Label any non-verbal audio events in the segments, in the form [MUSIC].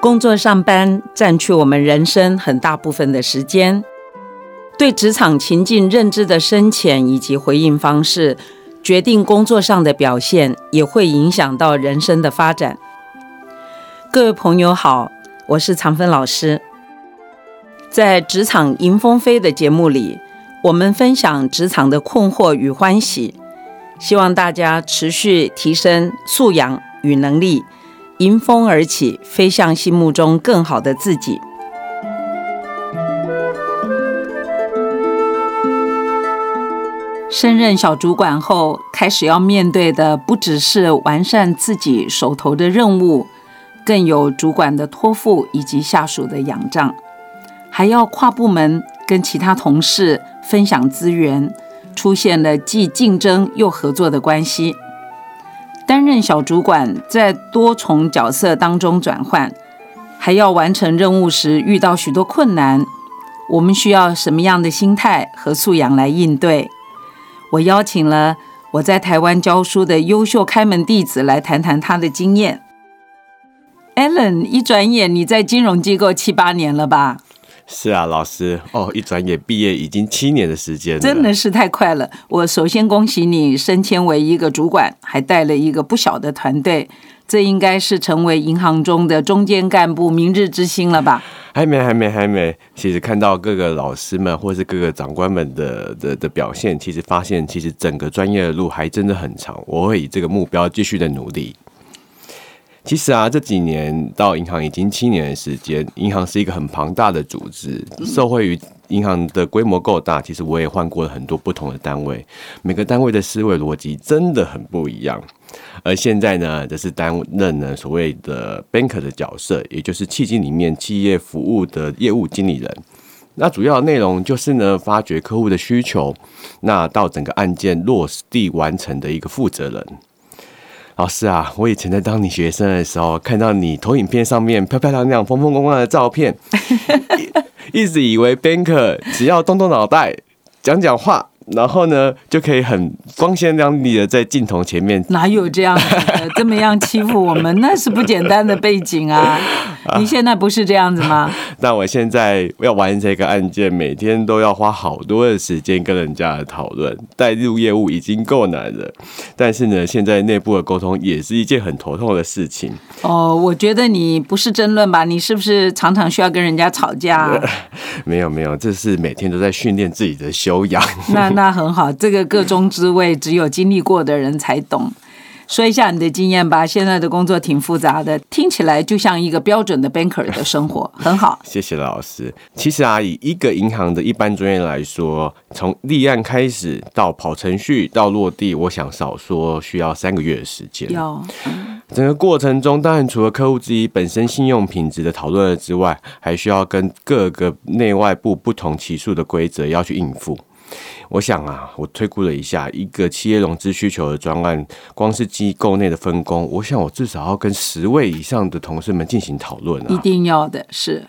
工作上班占据我们人生很大部分的时间，对职场情境认知的深浅以及回应方式，决定工作上的表现，也会影响到人生的发展。各位朋友好，我是常芬老师。在职场迎风飞的节目里，我们分享职场的困惑与欢喜，希望大家持续提升素养与能力，迎风而起，飞向心目中更好的自己。升任小主管后，开始要面对的不只是完善自己手头的任务，更有主管的托付以及下属的仰仗。还要跨部门跟其他同事分享资源，出现了既竞争又合作的关系。担任小主管，在多重角色当中转换，还要完成任务时遇到许多困难，我们需要什么样的心态和素养来应对？我邀请了我在台湾教书的优秀开门弟子来谈谈他的经验。Allen，一转眼你在金融机构七八年了吧？是啊，老师哦，一转眼毕业已经七年的时间，真的是太快了。我首先恭喜你升迁为一个主管，还带了一个不小的团队，这应该是成为银行中的中间干部、明日之星了吧？还没，还没，还没。其实看到各个老师们或是各个长官们的的的表现，其实发现其实整个专业的路还真的很长。我会以这个目标继续的努力。其实啊，这几年到银行已经七年的时间，银行是一个很庞大的组织，受惠于银行的规模够大。其实我也换过了很多不同的单位，每个单位的思维逻辑真的很不一样。而现在呢，则是担任呢所谓的 banker 的角色，也就是契机里面企业服务的业务经理人。那主要内容就是呢，发掘客户的需求，那到整个案件落地完成的一个负责人。老师啊，我以前在当你学生的时候，看到你投影片上面漂漂亮亮、风风光光的照片，一 [LAUGHS] 直以为 banker 只要动动脑袋、讲讲话。然后呢，就可以很光鲜亮丽的在镜头前面。哪有这样的这么样欺负我们？那是不简单的背景啊！[LAUGHS] 你现在不是这样子吗？[LAUGHS] 那我现在要完成一个案件，每天都要花好多的时间跟人家讨论，带入业务已经够难了。但是呢，现在内部的沟通也是一件很头痛的事情。哦，我觉得你不是争论吧？你是不是常常需要跟人家吵架？[LAUGHS] 没有没有，这是每天都在训练自己的修养。那。那很好，这个各中滋味，只有经历过的人才懂。说一下你的经验吧。现在的工作挺复杂的，听起来就像一个标准的 banker 的生活，很好。[LAUGHS] 谢谢老师。其实啊，以一个银行的一般专业来说，从立案开始到跑程序到落地，我想少说需要三个月的时间。有。整个过程中，当然除了客户自己本身信用品质的讨论之外，还需要跟各个内外部不同起诉的规则要去应付。我想啊，我推估了一下，一个企业融资需求的专案，光是机构内的分工，我想我至少要跟十位以上的同事们进行讨论啊。一定要的是，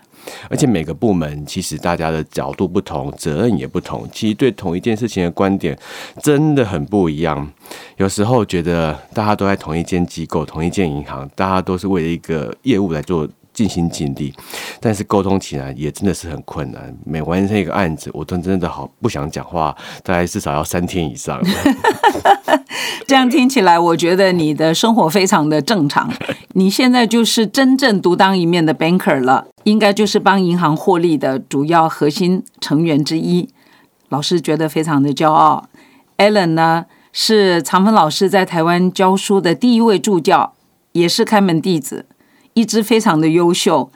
而且每个部门其实大家的角度不同，责任也不同，其实对同一件事情的观点真的很不一样。有时候觉得大家都在同一间机构、同一间银行，大家都是为了一个业务来做。尽心尽力，但是沟通起来也真的是很困难。每完成一个案子，我都真的好不想讲话，大概至少要三天以上。[LAUGHS] 这样听起来，我觉得你的生活非常的正常。[LAUGHS] 你现在就是真正独当一面的 banker 了，应该就是帮银行获利的主要核心成员之一。老师觉得非常的骄傲。Allen 呢，是长芬老师在台湾教书的第一位助教，也是开门弟子。一直非常的优秀，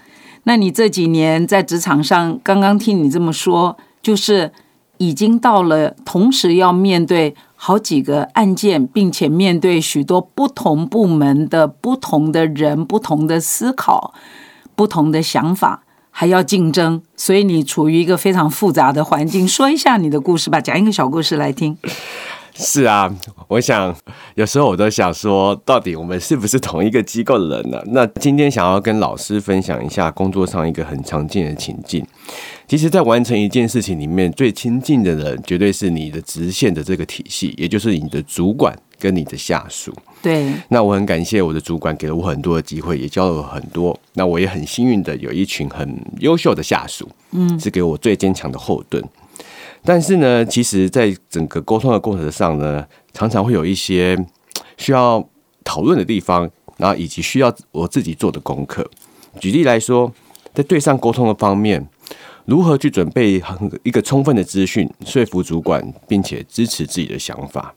那你这几年在职场上，刚刚听你这么说，就是已经到了同时要面对好几个案件，并且面对许多不同部门的不同的人、不同的思考、不同的想法，还要竞争，所以你处于一个非常复杂的环境。说一下你的故事吧，讲一个小故事来听。是啊，我想有时候我都想说，到底我们是不是同一个机构的人呢？那今天想要跟老师分享一下工作上一个很常见的情境。其实，在完成一件事情里面，最亲近的人绝对是你的直线的这个体系，也就是你的主管跟你的下属。对，那我很感谢我的主管给了我很多的机会，也教了我很多。那我也很幸运的有一群很优秀的下属，嗯，是给我最坚强的后盾。但是呢，其实，在整个沟通的过程上呢，常常会有一些需要讨论的地方，然后以及需要我自己做的功课。举例来说，在对上沟通的方面，如何去准备很一个充分的资讯，说服主管，并且支持自己的想法；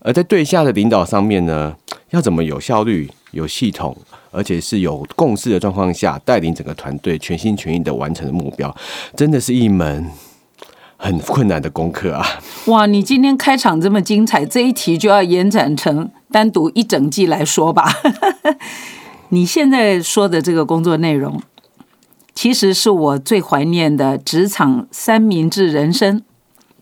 而在对下的领导上面呢，要怎么有效率、有系统，而且是有共识的状况下，带领整个团队全心全意的完成的目标，真的是一门。很困难的功课啊！哇，你今天开场这么精彩，这一题就要延展成单独一整季来说吧。[LAUGHS] 你现在说的这个工作内容，其实是我最怀念的职场三明治人生，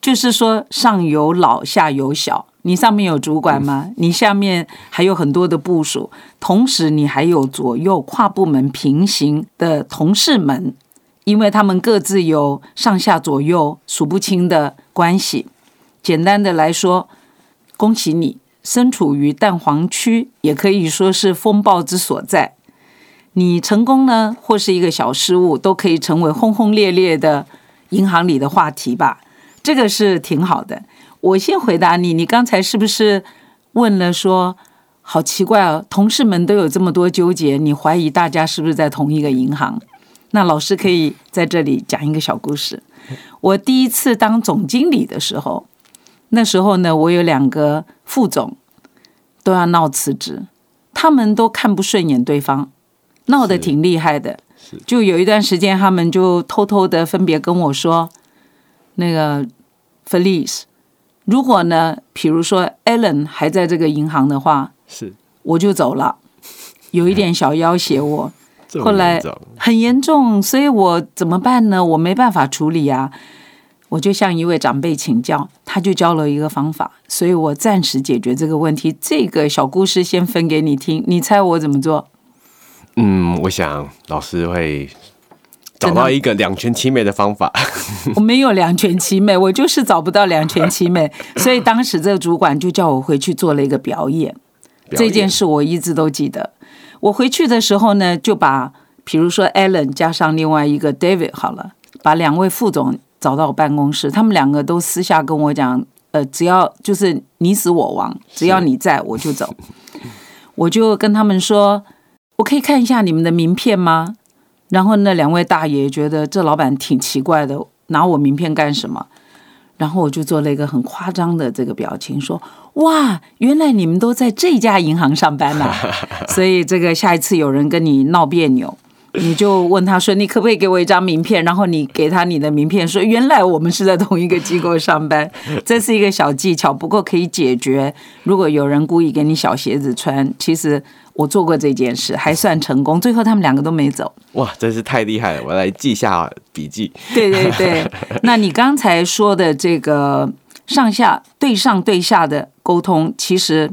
就是说上有老下有小，你上面有主管吗？你下面还有很多的部署，同时你还有左右跨部门平行的同事们。因为他们各自有上下左右数不清的关系。简单的来说，恭喜你身处于蛋黄区，也可以说是风暴之所在。你成功呢，或是一个小失误，都可以成为轰轰烈烈的银行里的话题吧。这个是挺好的。我先回答你，你刚才是不是问了说，好奇怪哦，同事们都有这么多纠结，你怀疑大家是不是在同一个银行？那老师可以在这里讲一个小故事。我第一次当总经理的时候，那时候呢，我有两个副总都要闹辞职，他们都看不顺眼对方，闹得挺厉害的。就有一段时间，他们就偷偷的分别跟我说：“那个 Felice，如果呢，比如说 Allen 还在这个银行的话，是我就走了，有一点小要挟我。”后来很严重，所以我怎么办呢？我没办法处理啊！我就向一位长辈请教，他就教了一个方法，所以我暂时解决这个问题。这个小故事先分给你听，你猜我怎么做？嗯，我想老师会找到一个两全其美的方法。[LAUGHS] 我没有两全其美，我就是找不到两全其美，[LAUGHS] 所以当时这个主管就叫我回去做了一个表演。这件事我一直都记得。我回去的时候呢，就把比如说 Alan 加上另外一个 David 好了，把两位副总找到我办公室，他们两个都私下跟我讲，呃，只要就是你死我亡，只要你在我就走。[LAUGHS] 我就跟他们说，我可以看一下你们的名片吗？然后那两位大爷觉得这老板挺奇怪的，拿我名片干什么？然后我就做了一个很夸张的这个表情，说：“哇，原来你们都在这家银行上班呐！[LAUGHS] 所以这个下一次有人跟你闹别扭，你就问他说：‘你可不可以给我一张名片？’然后你给他你的名片，说：‘原来我们是在同一个机构上班。[LAUGHS] ’这是一个小技巧，不过可以解决。如果有人故意给你小鞋子穿，其实……我做过这件事，还算成功。最后他们两个都没走。哇，真是太厉害了！我来记下笔记。对对对，[LAUGHS] 那你刚才说的这个上下对上对下的沟通，其实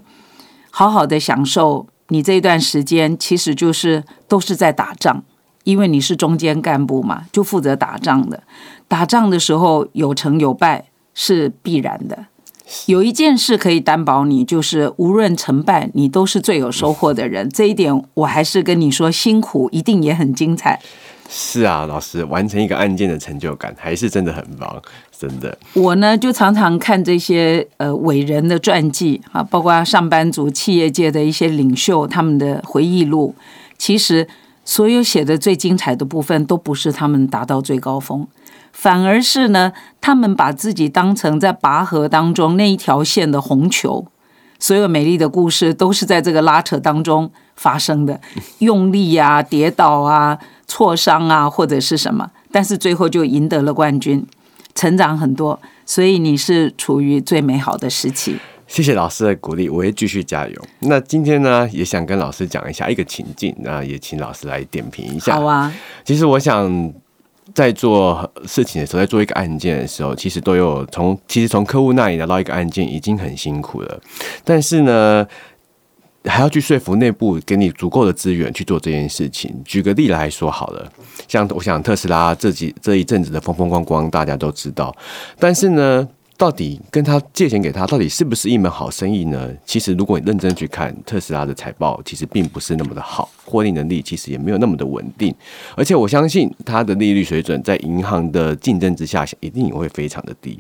好好的享受你这段时间，其实就是都是在打仗，因为你是中间干部嘛，就负责打仗的。打仗的时候有成有败是必然的。有一件事可以担保你，就是无论成败，你都是最有收获的人。这一点，我还是跟你说，辛苦一定也很精彩。是啊，老师完成一个案件的成就感，还是真的很棒，真的。我呢，就常常看这些呃伟人的传记啊，包括上班族、企业界的一些领袖他们的回忆录。其实，所有写的最精彩的部分，都不是他们达到最高峰。反而是呢，他们把自己当成在拔河当中那一条线的红球，所有美丽的故事都是在这个拉扯当中发生的，用力啊、跌倒啊、挫伤啊，或者是什么，但是最后就赢得了冠军，成长很多，所以你是处于最美好的时期。谢谢老师的鼓励，我会继续加油。那今天呢，也想跟老师讲一下一个情境，那也请老师来点评一下。好啊，其实我想。在做事情的时候，在做一个案件的时候，其实都有从其实从客户那里拿到一个案件已经很辛苦了，但是呢，还要去说服内部给你足够的资源去做这件事情。举个例来说好了，像我想特斯拉这几这一阵子的风风光光，大家都知道，但是呢，到底跟他借钱给他，到底是不是一门好生意呢？其实，如果你认真去看特斯拉的财报，其实并不是那么的好，获利能力其实也没有那么的稳定。而且，我相信它的利率水准在银行的竞争之下，一定也会非常的低。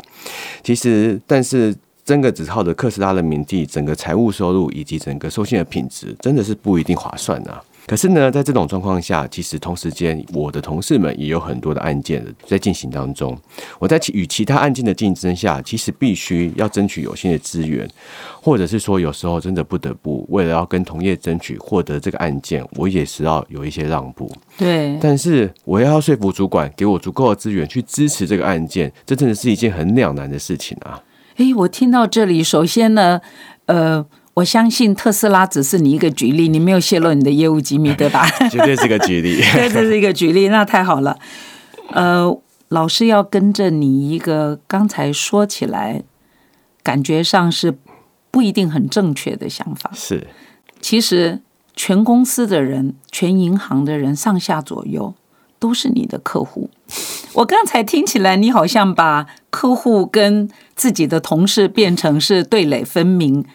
其实，但是真的只靠着特斯拉的名气，整个财务收入以及整个收信的品质，真的是不一定划算啊。可是呢，在这种状况下，其实同时间，我的同事们也有很多的案件在进行当中。我在其与其他案件的竞争下，其实必须要争取有限的资源，或者是说，有时候真的不得不为了要跟同业争取获得这个案件，我也是要有一些让步。对，但是我要说服主管给我足够的资源去支持这个案件，这真的是一件很两难的事情啊！诶，我听到这里，首先呢，呃。我相信特斯拉只是你一个举例，你没有泄露你的业务机密，对吧？绝对是个举例，对，这是一个举例，那太好了。呃，老师要跟着你一个刚才说起来，感觉上是不一定很正确的想法。是，其实全公司的人、全银行的人上下左右都是你的客户。我刚才听起来，你好像把客户跟自己的同事变成是对垒分明。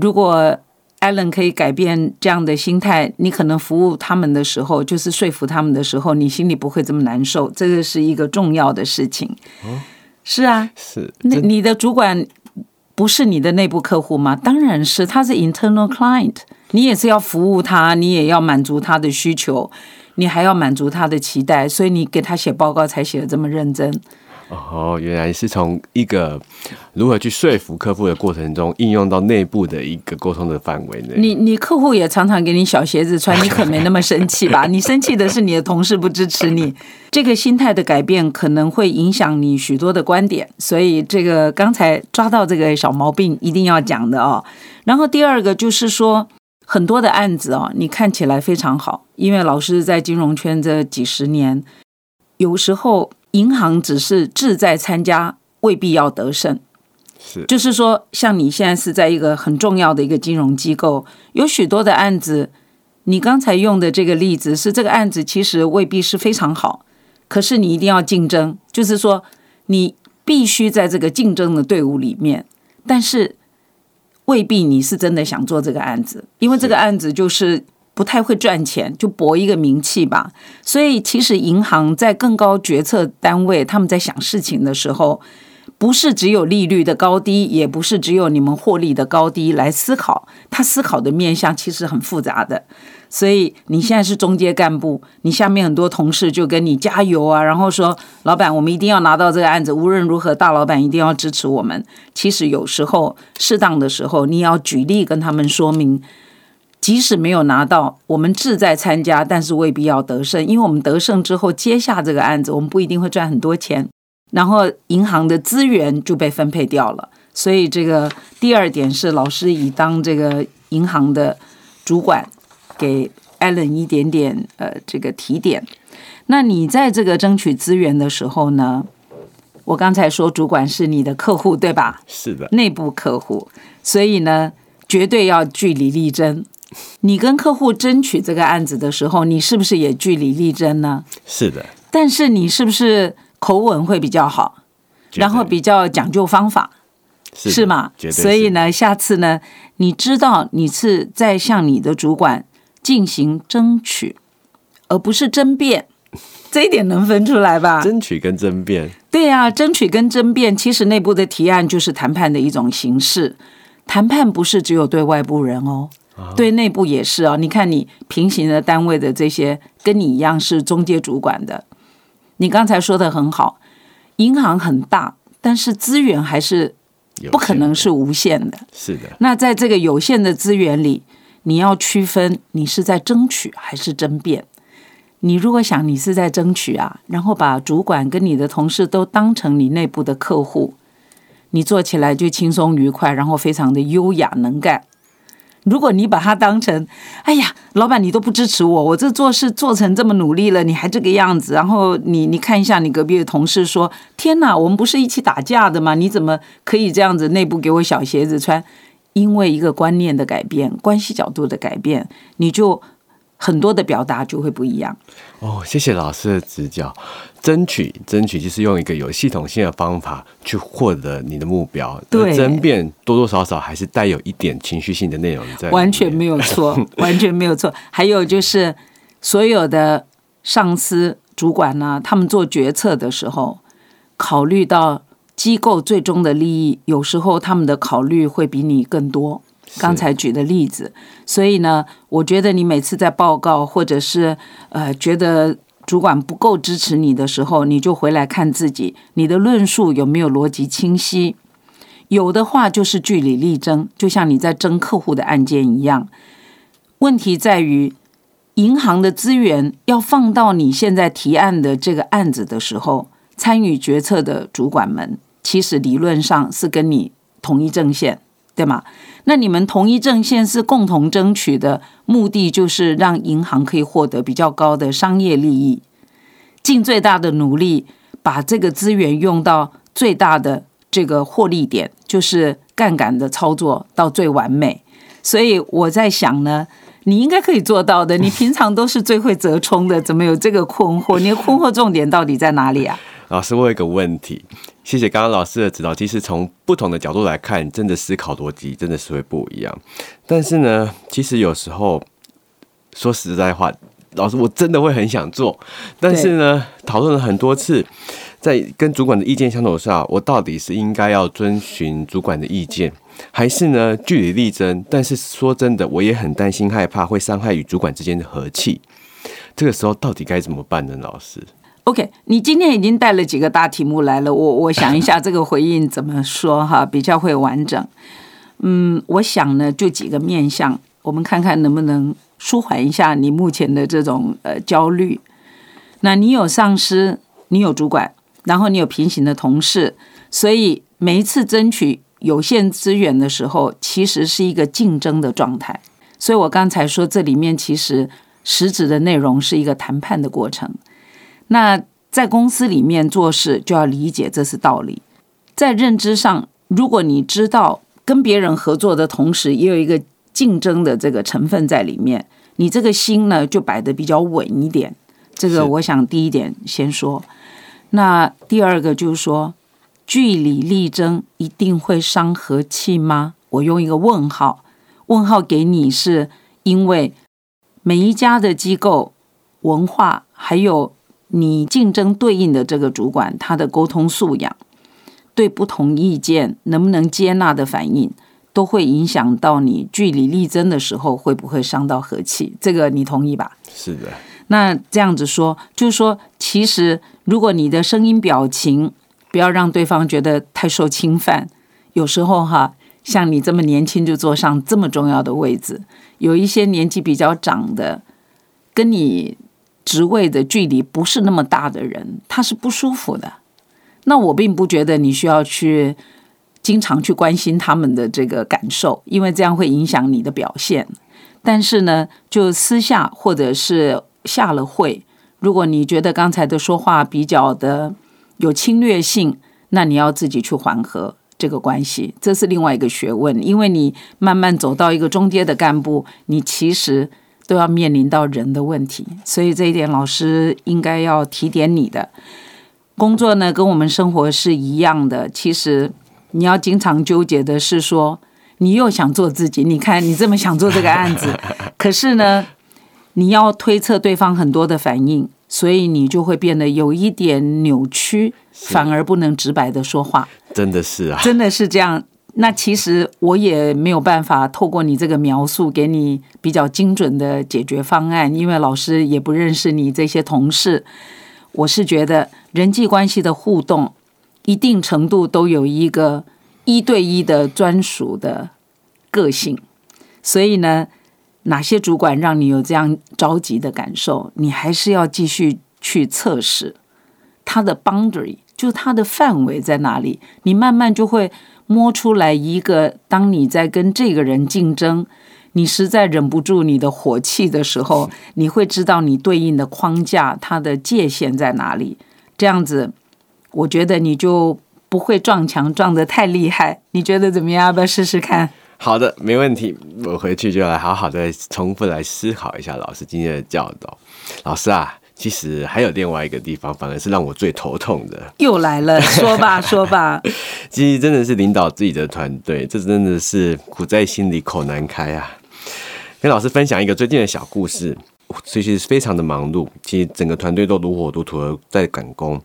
如果 Allen 可以改变这样的心态，你可能服务他们的时候，就是说服他们的时候，你心里不会这么难受。这个是一个重要的事情。是啊，是。那你的主管不是你的内部客户吗？当然是，他是 internal client，你也是要服务他，你也要满足他的需求，你还要满足他的期待，所以你给他写报告才写的这么认真。哦，原来是从一个如何去说服客户的过程中，应用到内部的一个沟通的范围内。你你客户也常常给你 [LAUGHS] 小鞋子穿，你可没那么生气吧？你生气的是你的同事不支持你，这个心态的改变可能会影响你许多的观点。所以这个刚才抓到这个小毛病，一定要讲的哦。然后第二个就是说，很多的案子哦，你看起来非常好，因为老师在金融圈这几十年，有时候。银行只是志在参加，未必要得胜。是，就是说，像你现在是在一个很重要的一个金融机构，有许多的案子。你刚才用的这个例子是这个案子其实未必是非常好，可是你一定要竞争，就是说你必须在这个竞争的队伍里面，但是未必你是真的想做这个案子，因为这个案子就是。不太会赚钱，就博一个名气吧。所以，其实银行在更高决策单位，他们在想事情的时候，不是只有利率的高低，也不是只有你们获利的高低来思考。他思考的面向其实很复杂的。所以，你现在是中阶干部，你下面很多同事就跟你加油啊，然后说：“老板，我们一定要拿到这个案子，无论如何，大老板一定要支持我们。”其实，有时候适当的时候，你要举例跟他们说明。即使没有拿到，我们志在参加，但是未必要得胜，因为我们得胜之后接下这个案子，我们不一定会赚很多钱，然后银行的资源就被分配掉了。所以这个第二点是老师以当这个银行的主管给 Allen 一点点呃这个提点。那你在这个争取资源的时候呢？我刚才说主管是你的客户对吧？是的，内部客户，所以呢绝对要据理力争。[LAUGHS] 你跟客户争取这个案子的时候，你是不是也据理力争呢？是的。但是你是不是口吻会比较好，然后比较讲究方法，是吗？所以呢，下次呢，你知道你是在向你的主管进行争取，而不是争辩，[LAUGHS] 这一点能分出来吧？争取跟争辩，对呀，争取跟争辩，其实内部的提案就是谈判的一种形式。谈判不是只有对外部人哦。对内部也是啊，你看你平行的单位的这些跟你一样是中介主管的，你刚才说的很好，银行很大，但是资源还是不可能是无限的。是的。那在这个有限的资源里，你要区分你是在争取还是争辩。你如果想你是在争取啊，然后把主管跟你的同事都当成你内部的客户，你做起来就轻松愉快，然后非常的优雅能干。如果你把它当成，哎呀，老板你都不支持我，我这做事做成这么努力了，你还这个样子，然后你你看一下你隔壁的同事说，天哪，我们不是一起打架的吗？你怎么可以这样子内部给我小鞋子穿？因为一个观念的改变，关系角度的改变，你就很多的表达就会不一样。哦，谢谢老师的指教。争取，争取就是用一个有系统性的方法去获得你的目标。对，争辩多多少少还是带有一点情绪性的内容在。完全没有错，[LAUGHS] 完全没有错。还有就是所有的上司、主管呢，他们做决策的时候，考虑到机构最终的利益，有时候他们的考虑会比你更多。刚才举的例子，所以呢，我觉得你每次在报告或者是呃觉得主管不够支持你的时候，你就回来看自己，你的论述有没有逻辑清晰？有的话就是据理力争，就像你在争客户的案件一样。问题在于，银行的资源要放到你现在提案的这个案子的时候，参与决策的主管们其实理论上是跟你同一阵线。对吗？那你们同一阵线是共同争取的目的，就是让银行可以获得比较高的商业利益，尽最大的努力把这个资源用到最大的这个获利点，就是杠杆的操作到最完美。所以我在想呢，你应该可以做到的。[LAUGHS] 你平常都是最会折冲的，怎么有这个困惑？你的困惑重点到底在哪里啊？[LAUGHS] 老师，我有一个问题。谢谢刚刚老师的指导。其实从不同的角度来看，真的思考逻辑真的是会不一样。但是呢，其实有时候说实在话，老师我真的会很想做。但是呢，讨论了很多次，在跟主管的意见相左下，我到底是应该要遵循主管的意见，还是呢据理力争？但是说真的，我也很担心害怕会伤害与主管之间的和气。这个时候到底该怎么办呢？老师？OK，你今天已经带了几个大题目来了，我我想一下这个回应怎么说哈，[LAUGHS] 比较会完整。嗯，我想呢，就几个面向，我们看看能不能舒缓一下你目前的这种呃焦虑。那你有上司，你有主管，然后你有平行的同事，所以每一次争取有限资源的时候，其实是一个竞争的状态。所以我刚才说，这里面其实实质的内容是一个谈判的过程。那在公司里面做事，就要理解这是道理。在认知上，如果你知道跟别人合作的同时，也有一个竞争的这个成分在里面，你这个心呢就摆的比较稳一点。这个我想第一点先说。那第二个就是说，据理力争一定会伤和气吗？我用一个问号，问号给你，是因为每一家的机构文化还有。你竞争对应的这个主管，他的沟通素养，对不同意见能不能接纳的反应，都会影响到你据理力争的时候会不会伤到和气。这个你同意吧？是的。那这样子说，就是说，其实如果你的声音表情不要让对方觉得太受侵犯，有时候哈，像你这么年轻就坐上这么重要的位置，有一些年纪比较长的跟你。职位的距离不是那么大的人，他是不舒服的。那我并不觉得你需要去经常去关心他们的这个感受，因为这样会影响你的表现。但是呢，就私下或者是下了会，如果你觉得刚才的说话比较的有侵略性，那你要自己去缓和这个关系，这是另外一个学问。因为你慢慢走到一个中阶的干部，你其实。都要面临到人的问题，所以这一点老师应该要提点你的工作呢，跟我们生活是一样的。其实你要经常纠结的是说，你又想做自己，你看你这么想做这个案子，[LAUGHS] 可是呢，你要推测对方很多的反应，所以你就会变得有一点扭曲，反而不能直白的说话。真的是啊，真的是这样。那其实我也没有办法透过你这个描述给你比较精准的解决方案，因为老师也不认识你这些同事。我是觉得人际关系的互动，一定程度都有一个一对一的专属的个性。所以呢，哪些主管让你有这样着急的感受，你还是要继续去测试他的 boundary，就它的范围在哪里，你慢慢就会。摸出来一个，当你在跟这个人竞争，你实在忍不住你的火气的时候，你会知道你对应的框架它的界限在哪里。这样子，我觉得你就不会撞墙撞得太厉害。你觉得怎么样？要不要试试看？好的，没问题。我回去就来好好的重复来思考一下老师今天的教导。老师啊，其实还有另外一个地方，反而是让我最头痛的。又来了，[LAUGHS] 说吧，说吧。其实真的是领导自己的团队，这真的是苦在心里口难开啊。跟老师分享一个最近的小故事，其实非常的忙碌，其实整个团队都如火如荼的在赶工。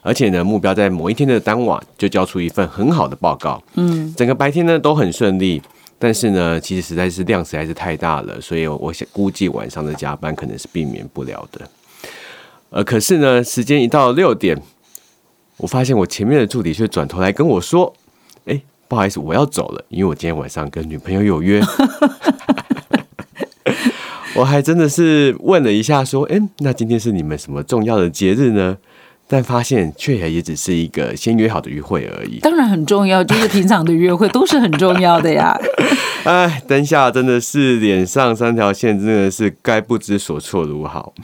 而且呢，目标在某一天的当晚就交出一份很好的报告。嗯，整个白天呢都很顺利，但是呢，其实实在是量实在是太大了，所以我想估计晚上的加班可能是避免不了的。呃，可是呢，时间一到六点，我发现我前面的助理却转头来跟我说：“哎，不好意思，我要走了，因为我今天晚上跟女朋友有约。[LAUGHS] ”我还真的是问了一下，说：“哎，那今天是你们什么重要的节日呢？”但发现却也只是一个先约好的约会而已。当然很重要，就是平常的约会都是很重要的呀。[LAUGHS] 哎，当下真的是脸上三条线，真的是该不知所措如好。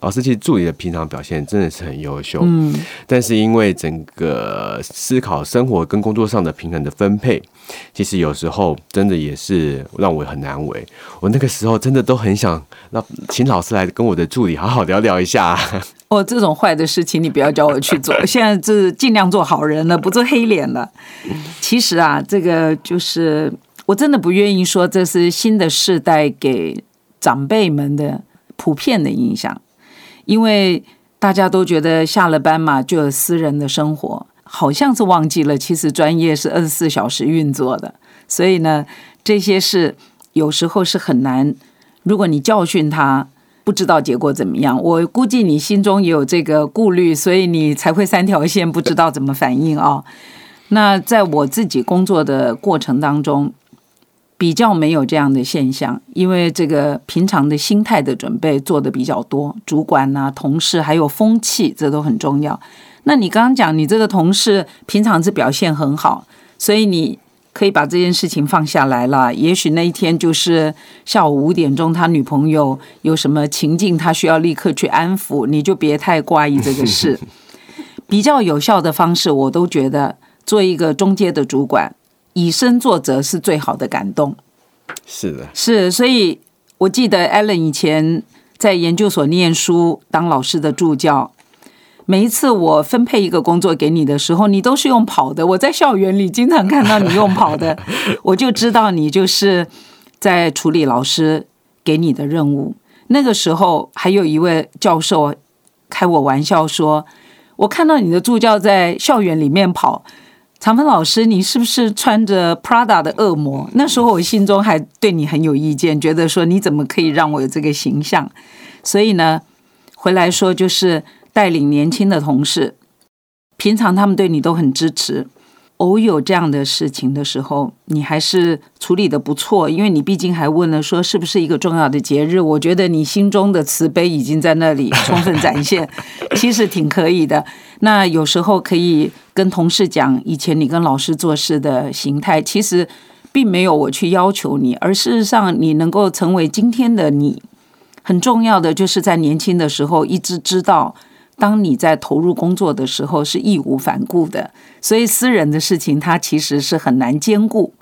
老师其实助理的平常表现真的是很优秀，嗯，但是因为整个思考生活跟工作上的平衡的分配，其实有时候真的也是让我很难为。我那个时候真的都很想让请老师来跟我的助理好好聊聊一下。[LAUGHS] 哦，这种坏的事情你不要叫我去做，[LAUGHS] 现在是尽量做好人了，不做黑脸了。其实啊，这个就是我真的不愿意说这是新的世代给长辈们的普遍的影响。因为大家都觉得下了班嘛，就有私人的生活，好像是忘记了，其实专业是二十四小时运作的。所以呢，这些事有时候是很难。如果你教训他，不知道结果怎么样，我估计你心中也有这个顾虑，所以你才会三条线，不知道怎么反应啊。那在我自己工作的过程当中。比较没有这样的现象，因为这个平常的心态的准备做的比较多，主管呐、同事还有风气，这都很重要。那你刚刚讲，你这个同事平常是表现很好，所以你可以把这件事情放下来了。也许那一天就是下午五点钟，他女朋友有什么情境，他需要立刻去安抚，你就别太挂意这个事。[LAUGHS] 比较有效的方式，我都觉得做一个中介的主管。以身作则是最好的感动，是的，是，所以我记得 Allen 以前在研究所念书，当老师的助教，每一次我分配一个工作给你的时候，你都是用跑的。我在校园里经常看到你用跑的，[LAUGHS] 我就知道你就是在处理老师给你的任务。那个时候还有一位教授开我玩笑说：“我看到你的助教在校园里面跑。”长芬老师，你是不是穿着 Prada 的恶魔？那时候我心中还对你很有意见，觉得说你怎么可以让我有这个形象？所以呢，回来说就是带领年轻的同事，平常他们对你都很支持。偶有这样的事情的时候，你还是处理的不错，因为你毕竟还问了说是不是一个重要的节日。我觉得你心中的慈悲已经在那里 [LAUGHS] 充分展现，[LAUGHS] 其实挺可以的。那有时候可以跟同事讲，以前你跟老师做事的形态，其实并没有我去要求你，而事实上你能够成为今天的你，很重要的就是在年轻的时候一直知道。当你在投入工作的时候，是义无反顾的，所以私人的事情他其实是很难兼顾。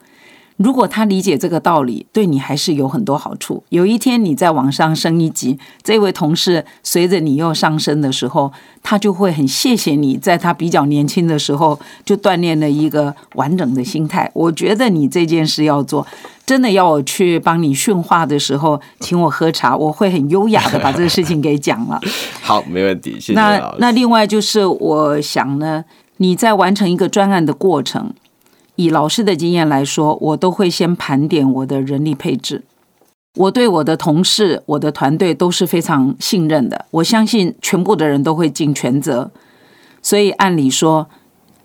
如果他理解这个道理，对你还是有很多好处。有一天你在往上升一级，这位同事随着你又上升的时候，他就会很谢谢你，在他比较年轻的时候就锻炼了一个完整的心态。我觉得你这件事要做，真的要我去帮你训话的时候，请我喝茶，我会很优雅的把这个事情给讲了。好，没问题，谢谢那那另外就是，我想呢，你在完成一个专案的过程。以老师的经验来说，我都会先盘点我的人力配置。我对我的同事、我的团队都是非常信任的，我相信全部的人都会尽全责。所以按理说，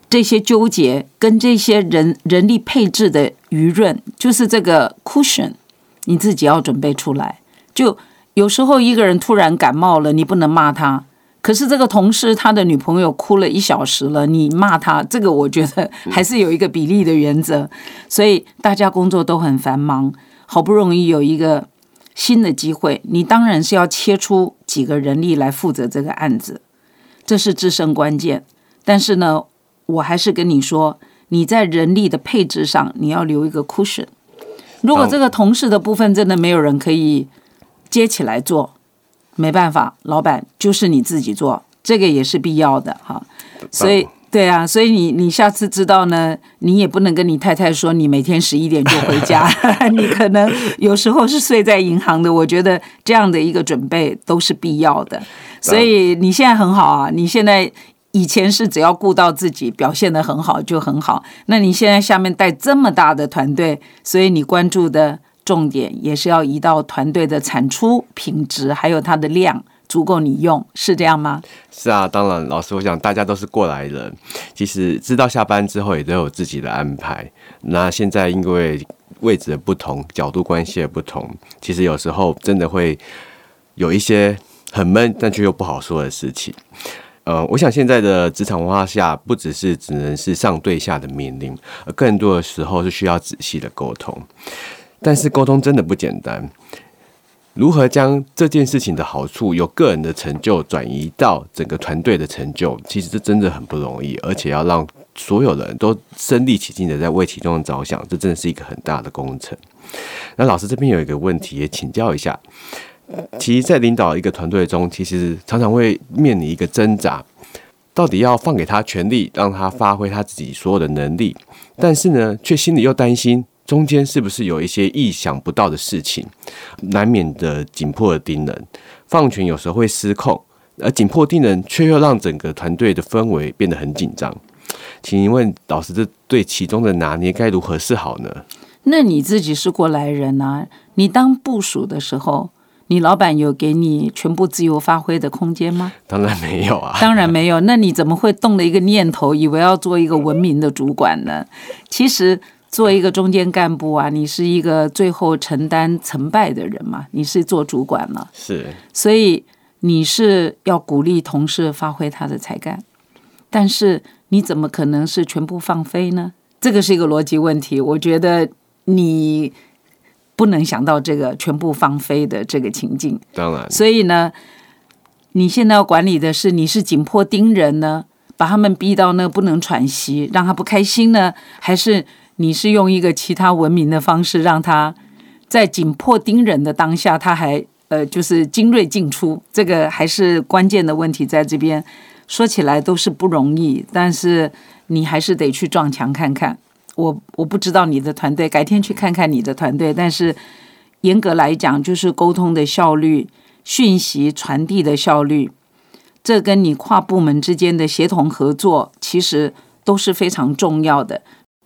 这些纠结跟这些人人力配置的余润，就是这个 cushion，你自己要准备出来。就有时候一个人突然感冒了，你不能骂他。可是这个同事他的女朋友哭了一小时了，你骂他，这个我觉得还是有一个比例的原则。所以大家工作都很繁忙，好不容易有一个新的机会，你当然是要切出几个人力来负责这个案子，这是制胜关键。但是呢，我还是跟你说，你在人力的配置上，你要留一个 cushion，如果这个同事的部分真的没有人可以接起来做，没办法，老板就是你自己做，这个也是必要的哈。所以，对啊，所以你你下次知道呢，你也不能跟你太太说你每天十一点就回家，[LAUGHS] 你可能有时候是睡在银行的。我觉得这样的一个准备都是必要的。所以你现在很好啊，你现在。以前是只要顾到自己表现的很好就很好，那你现在下面带这么大的团队，所以你关注的重点也是要移到团队的产出品质，还有它的量足够你用，是这样吗？是啊，当然，老师，我想大家都是过来人，其实知道下班之后也都有自己的安排。那现在因为位置的不同，角度关系的不同，其实有时候真的会有一些很闷，但却又不好说的事情。呃，我想现在的职场文化下，不只是只能是上对下的命令，而更多的时候是需要仔细的沟通。但是沟通真的不简单，如何将这件事情的好处由个人的成就转移到整个团队的成就，其实这真的很不容易，而且要让所有人都身临其境的在为其中着想，这真的是一个很大的工程。那老师这边有一个问题，也请教一下。其实，在领导一个团队中，其实常常会面临一个挣扎：到底要放给他权力，让他发挥他自己所有的能力，但是呢，却心里又担心中间是不是有一些意想不到的事情，难免的紧迫的盯人，放权有时候会失控，而紧迫盯人却又让整个团队的氛围变得很紧张。请问老师，这对其中的拿捏该如何是好呢？那你自己是过来人啊，你当部署的时候。你老板有给你全部自由发挥的空间吗？当然没有啊，[LAUGHS] 当然没有。那你怎么会动了一个念头，以为要做一个文明的主管呢？其实做一个中间干部啊，你是一个最后承担成败的人嘛，你是做主管了，是。所以你是要鼓励同事发挥他的才干，但是你怎么可能是全部放飞呢？这个是一个逻辑问题。我觉得你。不能想到这个全部放飞的这个情境，当然。所以呢，你现在要管理的是，你是紧迫盯人呢，把他们逼到那不能喘息，让他不开心呢，还是你是用一个其他文明的方式，让他在紧迫盯人的当下，他还呃就是精锐进出？这个还是关键的问题，在这边说起来都是不容易，但是你还是得去撞墙看看。我我不知道你的团队，改天去看看你的团队。但是严格来讲，就是沟通的效率、讯息传递的效率，这跟你跨部门之间的协同合作，其实都是非常重要的。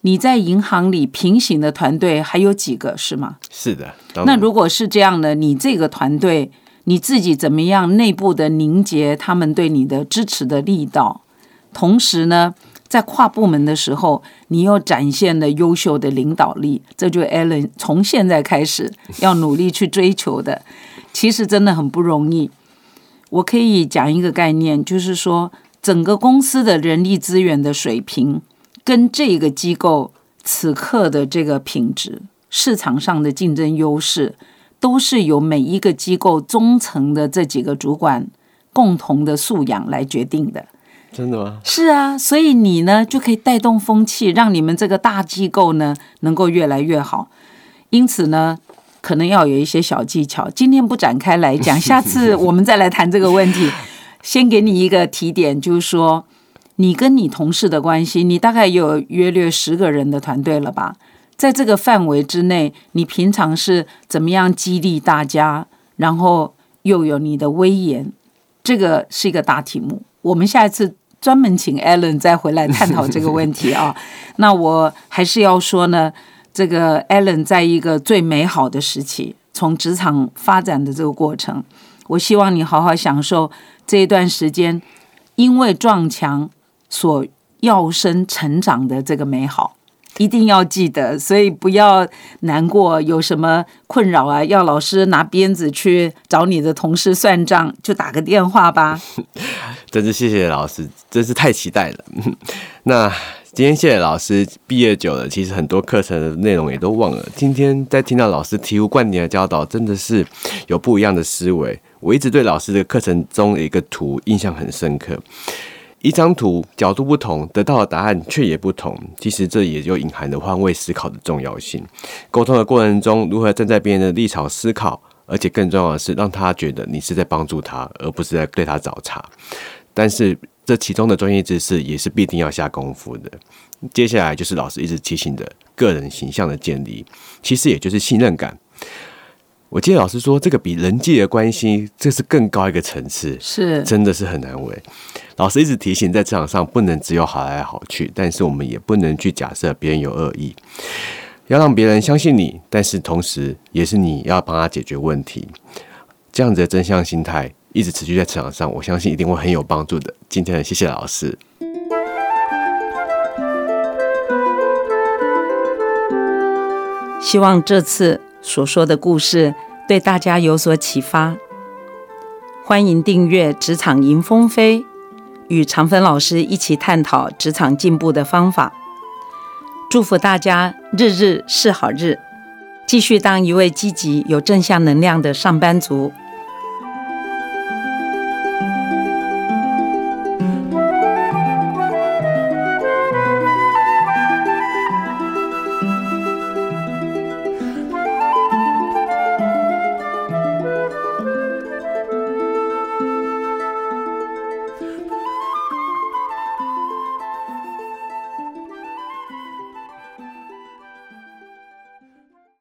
你在银行里平行的团队还有几个是吗？是的。那如果是这样的，你这个团队你自己怎么样内部的凝结他们对你的支持的力道，同时呢？在跨部门的时候，你又展现了优秀的领导力，这就 Allen 从现在开始要努力去追求的。其实真的很不容易。我可以讲一个概念，就是说整个公司的人力资源的水平，跟这个机构此刻的这个品质、市场上的竞争优势，都是由每一个机构中层的这几个主管共同的素养来决定的。真的吗？是啊，所以你呢就可以带动风气，让你们这个大机构呢能够越来越好。因此呢，可能要有一些小技巧，今天不展开来讲，下次我们再来谈这个问题。[LAUGHS] 先给你一个提点，就是说，你跟你同事的关系，你大概有约略十个人的团队了吧？在这个范围之内，你平常是怎么样激励大家，然后又有你的威严？这个是一个大题目，我们下一次。专门请 Allen 再回来探讨这个问题啊。[LAUGHS] 那我还是要说呢，这个 Allen 在一个最美好的时期，从职场发展的这个过程，我希望你好好享受这一段时间，因为撞墙所要生成长的这个美好。一定要记得，所以不要难过，有什么困扰啊？要老师拿鞭子去找你的同事算账，就打个电话吧。[LAUGHS] 真是谢谢老师，真是太期待了。[LAUGHS] 那今天谢谢老师，毕业久了，其实很多课程的内容也都忘了。今天在听到老师醍醐灌顶的教导，真的是有不一样的思维。我一直对老师的课程中的一个图印象很深刻。一张图角度不同，得到的答案却也不同。其实这也就隐含了换位思考的重要性。沟通的过程中，如何站在别人的立场思考，而且更重要的是，让他觉得你是在帮助他，而不是在对他找茬。但是这其中的专业知识也是必定要下功夫的。接下来就是老师一直提醒的个人形象的建立，其实也就是信任感。我记得老师说，这个比人际的关系，这是更高一个层次，是真的是很难为。老师一直提醒，在职场上不能只有好来好去，但是我们也不能去假设别人有恶意，要让别人相信你，但是同时也是你要帮他解决问题。这样子的真相心态一直持续在职场上，我相信一定会很有帮助的。今天的谢谢老师，希望这次所说的故事对大家有所启发。欢迎订阅《职场迎风飞》。与常芬老师一起探讨职场进步的方法，祝福大家日日是好日，继续当一位积极有正向能量的上班族。